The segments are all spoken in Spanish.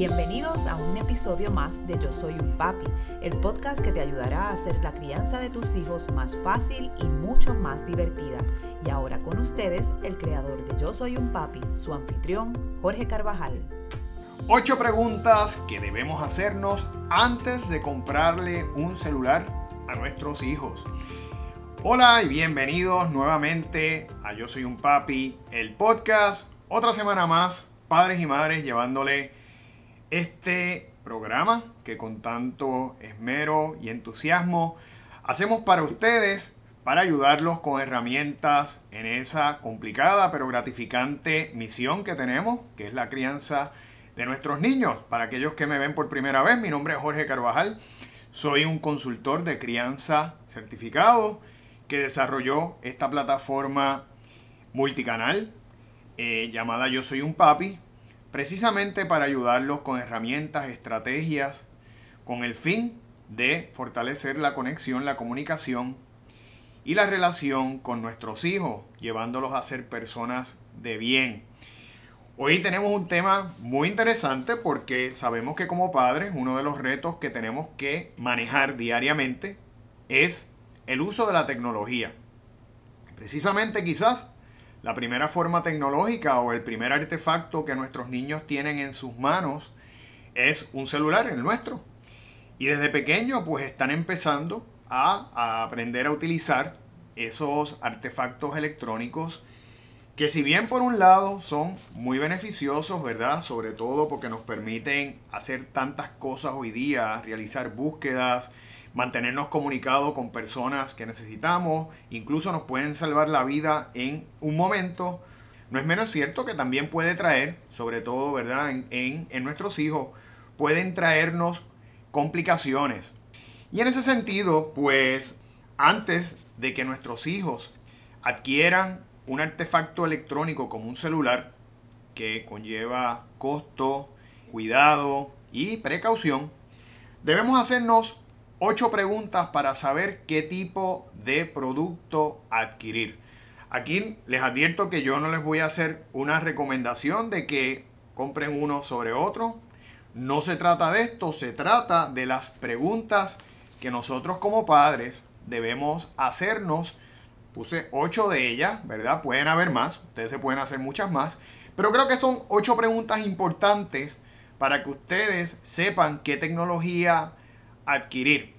Bienvenidos a un episodio más de Yo Soy un Papi, el podcast que te ayudará a hacer la crianza de tus hijos más fácil y mucho más divertida. Y ahora con ustedes, el creador de Yo Soy un Papi, su anfitrión, Jorge Carvajal. Ocho preguntas que debemos hacernos antes de comprarle un celular a nuestros hijos. Hola y bienvenidos nuevamente a Yo Soy un Papi, el podcast. Otra semana más, padres y madres llevándole este programa que con tanto esmero y entusiasmo hacemos para ustedes para ayudarlos con herramientas en esa complicada pero gratificante misión que tenemos, que es la crianza de nuestros niños. Para aquellos que me ven por primera vez, mi nombre es Jorge Carvajal, soy un consultor de crianza certificado que desarrolló esta plataforma multicanal eh, llamada Yo Soy un Papi, precisamente para ayudarlos con herramientas, estrategias, con el fin de fortalecer la conexión, la comunicación y la relación con nuestros hijos, llevándolos a ser personas de bien. Hoy tenemos un tema muy interesante porque sabemos que como padres uno de los retos que tenemos que manejar diariamente es el uso de la tecnología. Precisamente quizás la primera forma tecnológica o el primer artefacto que nuestros niños tienen en sus manos es un celular, el nuestro. Y desde pequeño pues están empezando a, aprender a utilizar esos artefactos electrónicos que si bien por un lado son muy beneficiosos, ¿verdad? Sobre todo porque nos permiten hacer tantas cosas hoy día, realizar búsquedas, mantenernos comunicados con personas que necesitamos, incluso nos pueden salvar la vida en un momento. No es menos cierto que también puede traer, sobre todo, ¿verdad? En, en, nuestros hijos, pueden traernos complicaciones. Y en ese sentido, pues, antes de que nuestros hijos adquieran un artefacto electrónico como un celular, que conlleva costo, cuidado y precaución, debemos hacernos Ocho preguntas para saber qué tipo de producto adquirir. Aquí les advierto que yo no les voy a hacer una recomendación de que compren uno sobre otro. No se trata de esto, se trata de las preguntas que nosotros como padres debemos hacernos. Puse ocho de ellas, ¿verdad? Pueden haber más, ustedes se pueden hacer muchas más, pero creo que son ocho preguntas importantes para que ustedes sepan qué tecnología adquirir.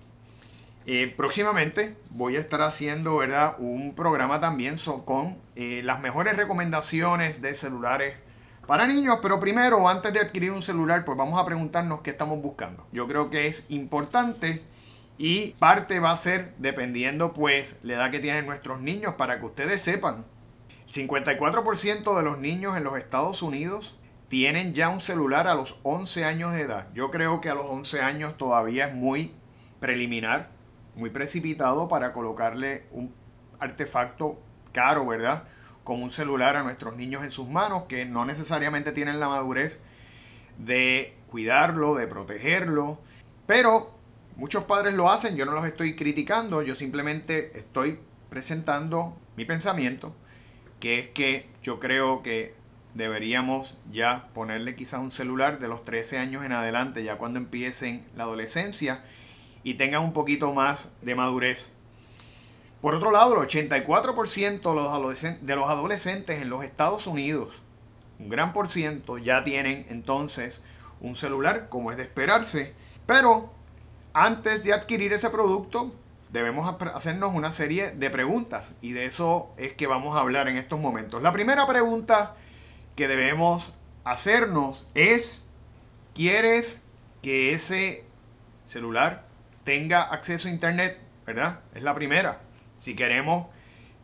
Eh, próximamente voy a estar haciendo ¿verdad? un programa también con eh, las mejores recomendaciones de celulares para niños, pero primero, antes de adquirir un celular, pues vamos a preguntarnos qué estamos buscando. Yo creo que es importante y parte va a ser dependiendo pues la edad que tienen nuestros niños para que ustedes sepan. 54% de los niños en los Estados Unidos tienen ya un celular a los 11 años de edad. Yo creo que a los 11 años todavía es muy preliminar, muy precipitado para colocarle un artefacto caro, ¿verdad? Como un celular a nuestros niños en sus manos que no necesariamente tienen la madurez de cuidarlo, de protegerlo, pero muchos padres lo hacen, yo no los estoy criticando, yo simplemente estoy presentando mi pensamiento, que es que yo creo que deberíamos ya ponerle quizás un celular de los 13 años en adelante, ya cuando empiecen la adolescencia y tengan un poquito más de madurez. Por otro lado, el 84% de los, adolescentes en los Estados Unidos, un gran por ciento, ya tienen entonces un celular, como es de esperarse. Pero antes de adquirir ese producto, debemos hacernos una serie de preguntas y de eso es que vamos a hablar en estos momentos. La primera pregunta que debemos hacernos es, ¿quieres que ese celular tenga acceso a Internet, ¿verdad? Es la primera. Si queremos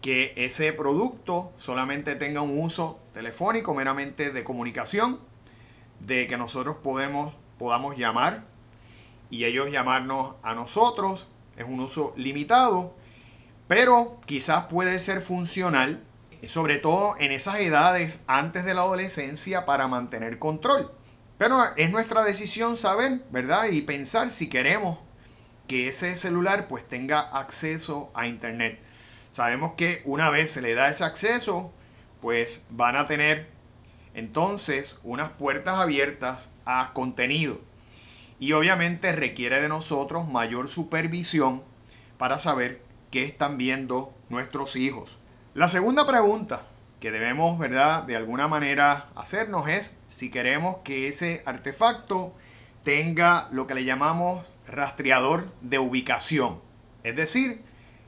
que ese producto solamente tenga un uso telefónico, meramente de comunicación, de que nosotros podemos, podamos llamar y ellos llamarnos a nosotros, es un uso limitado, pero quizás puede ser funcional, sobre todo en esas edades antes de la adolescencia, para mantener control. Pero es nuestra decisión saber, ¿verdad? Y pensar si queremos que ese celular pues tenga acceso a internet. Sabemos que una vez se le da ese acceso, pues van a tener entonces unas puertas abiertas a contenido. Y obviamente requiere de nosotros mayor supervisión para saber qué están viendo nuestros hijos. La segunda pregunta que debemos, ¿verdad?, de alguna manera hacernos es si queremos que ese artefacto tenga lo que le llamamos rastreador de ubicación. Es decir,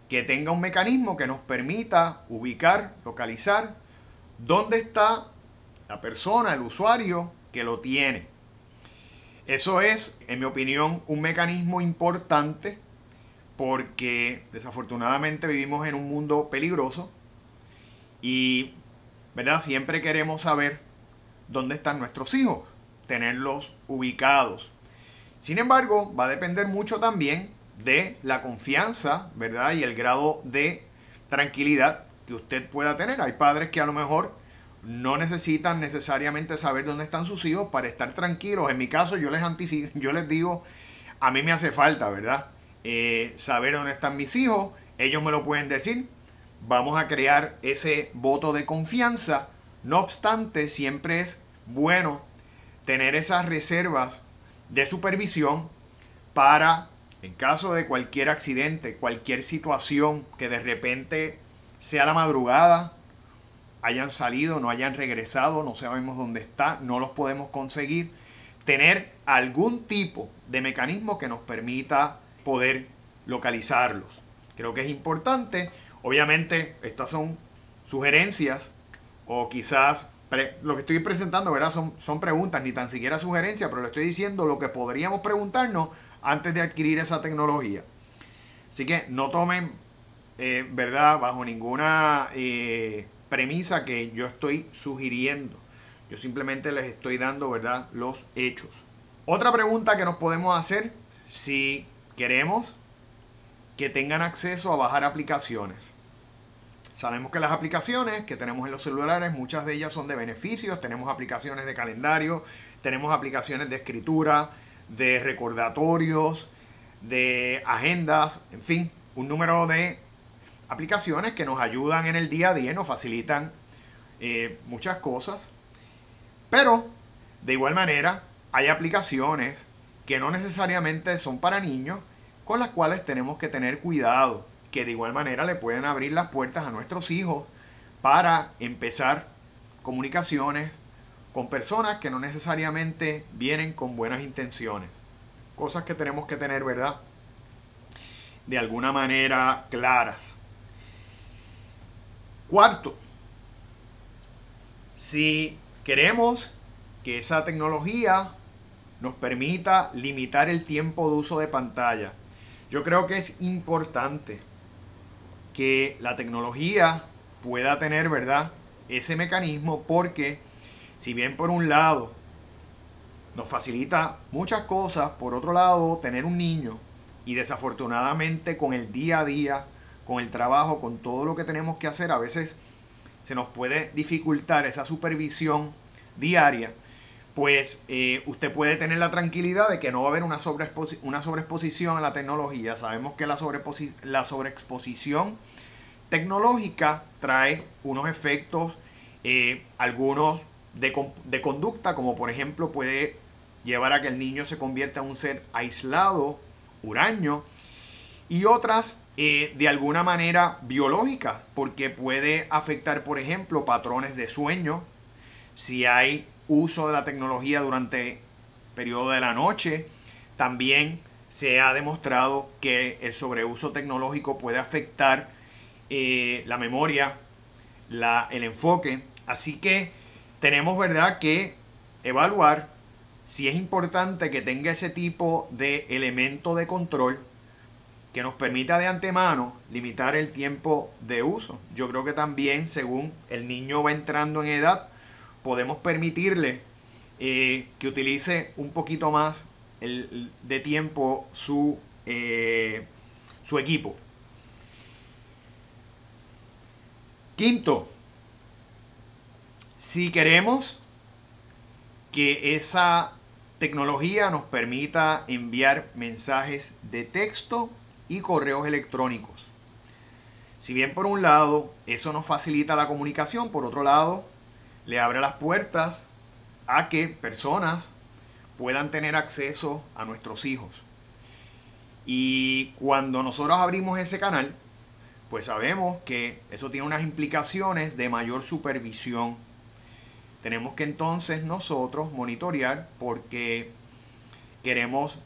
que tenga un mecanismo que nos permita ubicar, localizar dónde está la persona, el usuario que lo tiene. Eso es, en mi opinión, un mecanismo importante porque desafortunadamente vivimos en un mundo peligroso y ¿verdad? siempre queremos saber dónde están nuestros hijos, tenerlos ubicados. Sin embargo, va a depender mucho también de la confianza, ¿verdad? Y el grado de tranquilidad que usted pueda tener. Hay padres que a lo mejor no necesitan necesariamente saber dónde están sus hijos para estar tranquilos. En mi caso, yo les anticipo, yo les digo, a mí me hace falta, ¿verdad? Eh, saber dónde están mis hijos. Ellos me lo pueden decir. Vamos a crear ese voto de confianza. No obstante, siempre es bueno tener esas reservas de supervisión para en caso de cualquier accidente, cualquier situación que de repente sea la madrugada, hayan salido, no hayan regresado, no sabemos dónde está, no los podemos conseguir, tener algún tipo de mecanismo que nos permita poder localizarlos. Creo que es importante. Obviamente, estas son sugerencias o quizás lo que estoy presentando ¿verdad? Son, son preguntas, ni tan siquiera sugerencias, pero le estoy diciendo lo que podríamos preguntarnos antes de adquirir esa tecnología. Así que no tomen, eh, ¿verdad?, bajo ninguna eh, premisa que yo estoy sugiriendo. Yo simplemente les estoy dando, ¿verdad?, los hechos. Otra pregunta que nos podemos hacer, si queremos que tengan acceso a bajar aplicaciones. Sabemos que las aplicaciones que tenemos en los celulares, muchas de ellas son de beneficios. Tenemos aplicaciones de calendario, tenemos aplicaciones de escritura, de recordatorios, de agendas, en fin, un número de aplicaciones que nos ayudan en el día a día, nos facilitan eh, muchas cosas. Pero, de igual manera, hay aplicaciones que no necesariamente son para niños, con las cuales tenemos que tener cuidado, que de igual manera le pueden abrir las puertas a nuestros hijos para empezar comunicaciones, con personas que no necesariamente vienen con buenas intenciones. Cosas que tenemos que tener, ¿verdad? De alguna manera claras. Cuarto, si queremos que esa tecnología nos permita limitar el tiempo de uso de pantalla, yo creo que es importante que la tecnología pueda tener, ¿verdad? Ese mecanismo porque si bien por un lado nos facilita muchas cosas, por otro lado tener un niño y desafortunadamente con el día a día, con el trabajo, con todo lo que tenemos que hacer, a veces se nos puede dificultar esa supervisión diaria, pues eh, usted puede tener la tranquilidad de que no va a haber una, una sobreexposición a la tecnología. Sabemos que la, la sobreexposición tecnológica trae unos efectos, eh, algunos de, conducta, como por ejemplo puede llevar a que el niño se convierta en un ser aislado, huraño, y otras eh, de alguna manera biológica, porque puede afectar, por ejemplo, patrones de sueño, si hay uso de la tecnología durante periodo de la noche, también se ha demostrado que el sobreuso tecnológico puede afectar eh, la memoria, la, el enfoque. Así que tenemos, ¿verdad?, que evaluar si es importante que tenga ese tipo de elemento de control que nos permita de antemano limitar el tiempo de uso. Yo creo que también, según el niño va entrando en edad, podemos permitirle eh, que utilice un poquito más de tiempo su, eh, su equipo. Quinto, si queremos que esa tecnología nos permita enviar mensajes de texto y correos electrónicos. Si bien por un lado eso nos facilita la comunicación, por otro lado le abre las puertas a que personas puedan tener acceso a nuestros hijos. Y cuando nosotros abrimos ese canal, pues sabemos que eso tiene unas implicaciones de mayor supervisión. Tenemos que entonces nosotros monitorear porque queremos,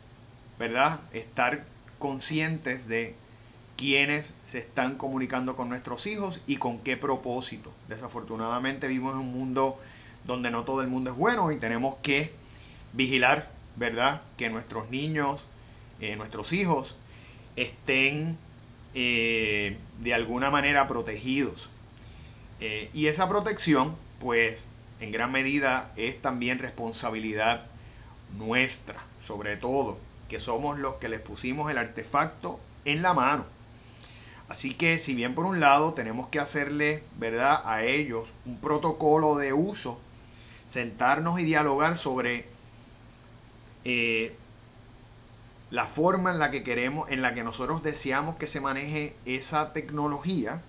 ¿verdad?, estar conscientes de quiénes se están comunicando con nuestros hijos y con qué propósito. Desafortunadamente vivimos en un mundo donde no todo el mundo es bueno y tenemos que vigilar, ¿verdad?, que nuestros niños, eh, nuestros hijos estén eh, de alguna manera protegidos. Eh, y esa protección, pues, en gran medida es también responsabilidad nuestra, sobre todo, que somos los que les pusimos el artefacto en la mano. Así que si bien por un lado tenemos que hacerle, ¿verdad?, a ellos un protocolo de uso, sentarnos y dialogar sobre eh, la forma en la que queremos, en la que nosotros deseamos que se maneje esa tecnología,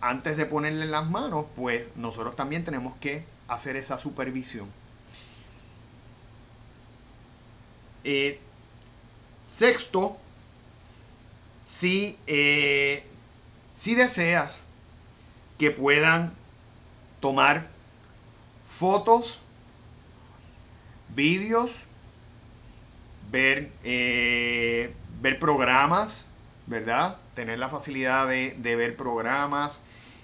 antes de ponerle en las manos, pues nosotros también tenemos que hacer esa supervisión. Eh, sexto, si, eh, si deseas que puedan tomar fotos, vídeos, ver, eh, ver programas, ¿verdad? Tener la facilidad de, ver programas,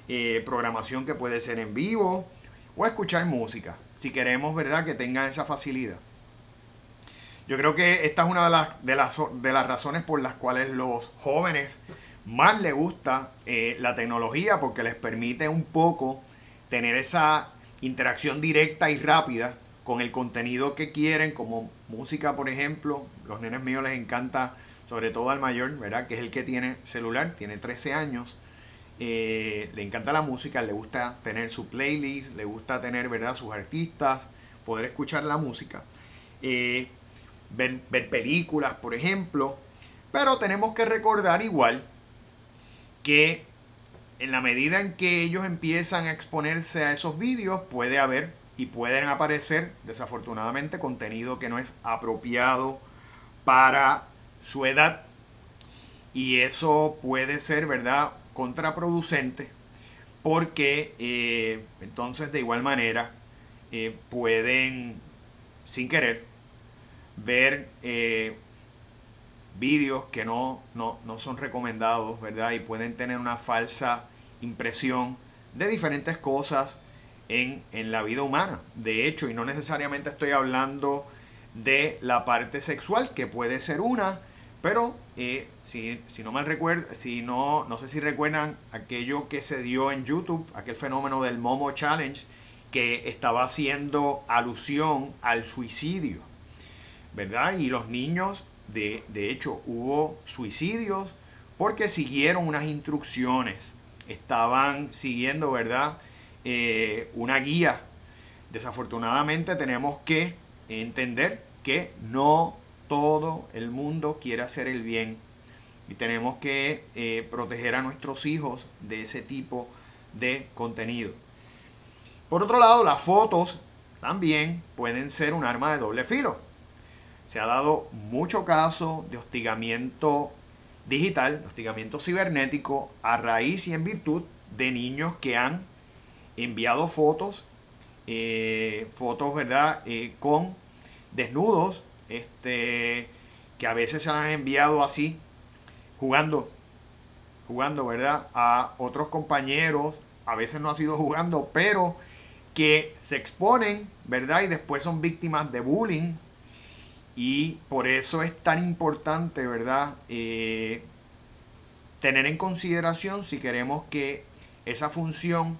eh, programación que puede ser en vivo o escuchar música, si queremos, ¿verdad? Que tengan esa facilidad. Yo creo que esta es una de las, de las, de las razones por las cuales los jóvenes más les gusta eh, la tecnología porque les permite un poco tener esa interacción directa y rápida con el contenido que quieren, como música, por ejemplo. Los nenes míos les encanta, sobre todo al mayor, ¿verdad? Que es el que tiene celular, tiene 13 años. Eh, le encanta la música, le gusta tener su playlist, le gusta tener, ¿verdad? Sus artistas, poder escuchar la música. Eh, ver, películas, por ejemplo. Pero tenemos que recordar igual que en la medida en que ellos empiezan a exponerse a esos vídeos, puede haber y pueden aparecer desafortunadamente contenido que no es apropiado para su edad y eso puede ser, ¿verdad?, contraproducente porque eh, entonces de igual manera eh, pueden sin querer ver eh, vídeos que no, no, no son recomendados, ¿verdad? Y pueden tener una falsa impresión de diferentes cosas en, la vida humana. De hecho, y no necesariamente estoy hablando de la parte sexual, que puede ser una, pero eh, si, no mal recuerdo, si no, no sé si recuerdan aquello que se dio en YouTube, aquel fenómeno del Momo Challenge, que estaba haciendo alusión al suicidio, ¿verdad? Y los niños, de, de hecho, hubo suicidios porque siguieron unas instrucciones, estaban siguiendo, ¿verdad? Eh, una guía. Desafortunadamente tenemos que entender que no todo el mundo quiere hacer el bien y tenemos que eh, proteger a nuestros hijos de ese tipo de contenido. Por otro lado, las fotos también pueden ser un arma de doble filo. Se ha dado mucho caso de hostigamiento digital, de hostigamiento cibernético, a raíz y en virtud de niños que han enviado fotos, eh, fotos, ¿verdad? Eh, con desnudos, este, que a veces se han enviado así, jugando, jugando, ¿verdad? A otros compañeros, a veces no ha sido jugando, pero que se exponen, ¿verdad? Y después son víctimas de bullying. Y por eso es tan importante, ¿verdad? Eh, tener en consideración si queremos que esa función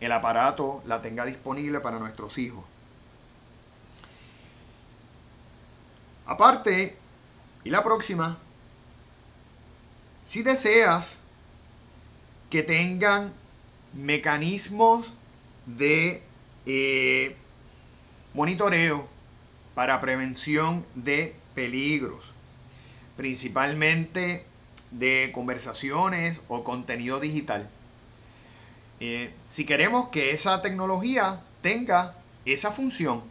el aparato la tenga disponible para nuestros hijos. Aparte, y la próxima, si deseas que tengan mecanismos de eh, monitoreo para prevención de peligros, principalmente de conversaciones o contenido digital, Eh, si queremos que esa tecnología tenga esa función,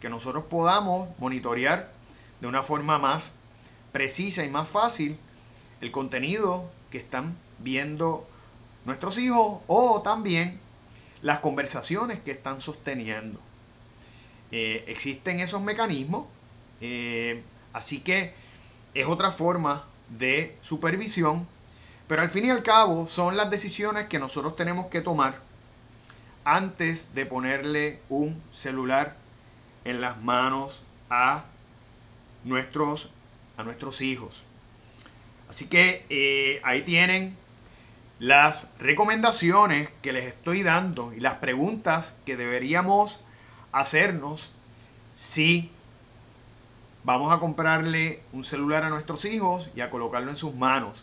que nosotros podamos monitorear de una forma más precisa y más fácil el contenido que están viendo nuestros hijos o también las conversaciones que están sosteniendo. Eh, existen esos mecanismos, eh, así que es otra forma de supervisión, pero al fin y al cabo son las decisiones que nosotros tenemos que tomar antes de ponerle un celular en las manos a nuestros, a nuestros hijos. Así que eh, ahí tienen las recomendaciones que les estoy dando y las preguntas que deberíamos hacernos si vamos a comprarle un celular a nuestros hijos y a colocarlo en sus manos.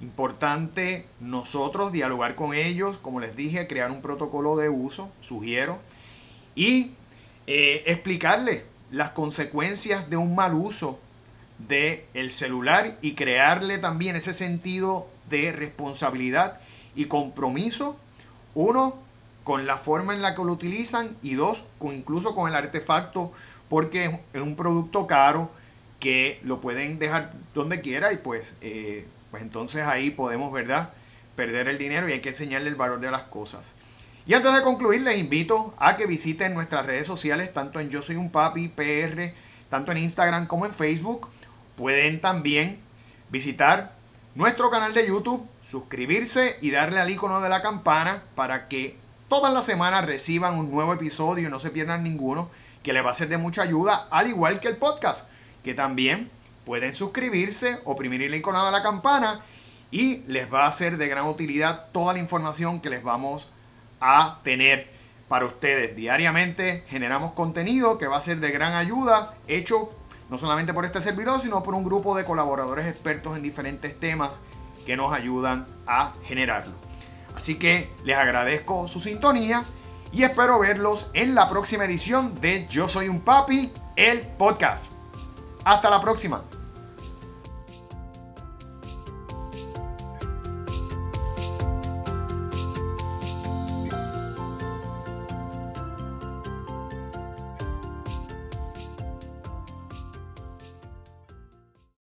Importante nosotros dialogar con ellos, como les dije, crear un protocolo de uso, sugiero, y eh, explicarle las consecuencias de un mal uso del el celular y crearle también ese sentido de responsabilidad y compromiso, uno, con la forma en la que lo utilizan y dos, con, incluso con el artefacto, porque es un producto caro que lo pueden dejar donde quiera y pues, eh, pues entonces ahí podemos, ¿verdad? Perder el dinero y hay que enseñarle el valor de las cosas. Y antes de concluir, les invito a que visiten nuestras redes sociales, tanto en Yo Soy un Papi PR, tanto en Instagram como en Facebook. Pueden también visitar nuestro canal de YouTube, suscribirse y darle al icono de la campana para que todas las semanas reciban un nuevo episodio y no se pierdan ninguno, que les va a ser de mucha ayuda, al igual que el podcast, que también pueden suscribirse, oprimir el icono de la campana y les va a ser de gran utilidad toda la información que les vamos a tener para ustedes. Diariamente generamos contenido que va a ser de gran ayuda, hecho no solamente por este servidor, sino por un grupo de colaboradores expertos en diferentes temas que nos ayudan a generarlo. Así que les agradezco su sintonía y espero verlos en la próxima edición de Yo Soy un Papi, el podcast. Hasta la próxima.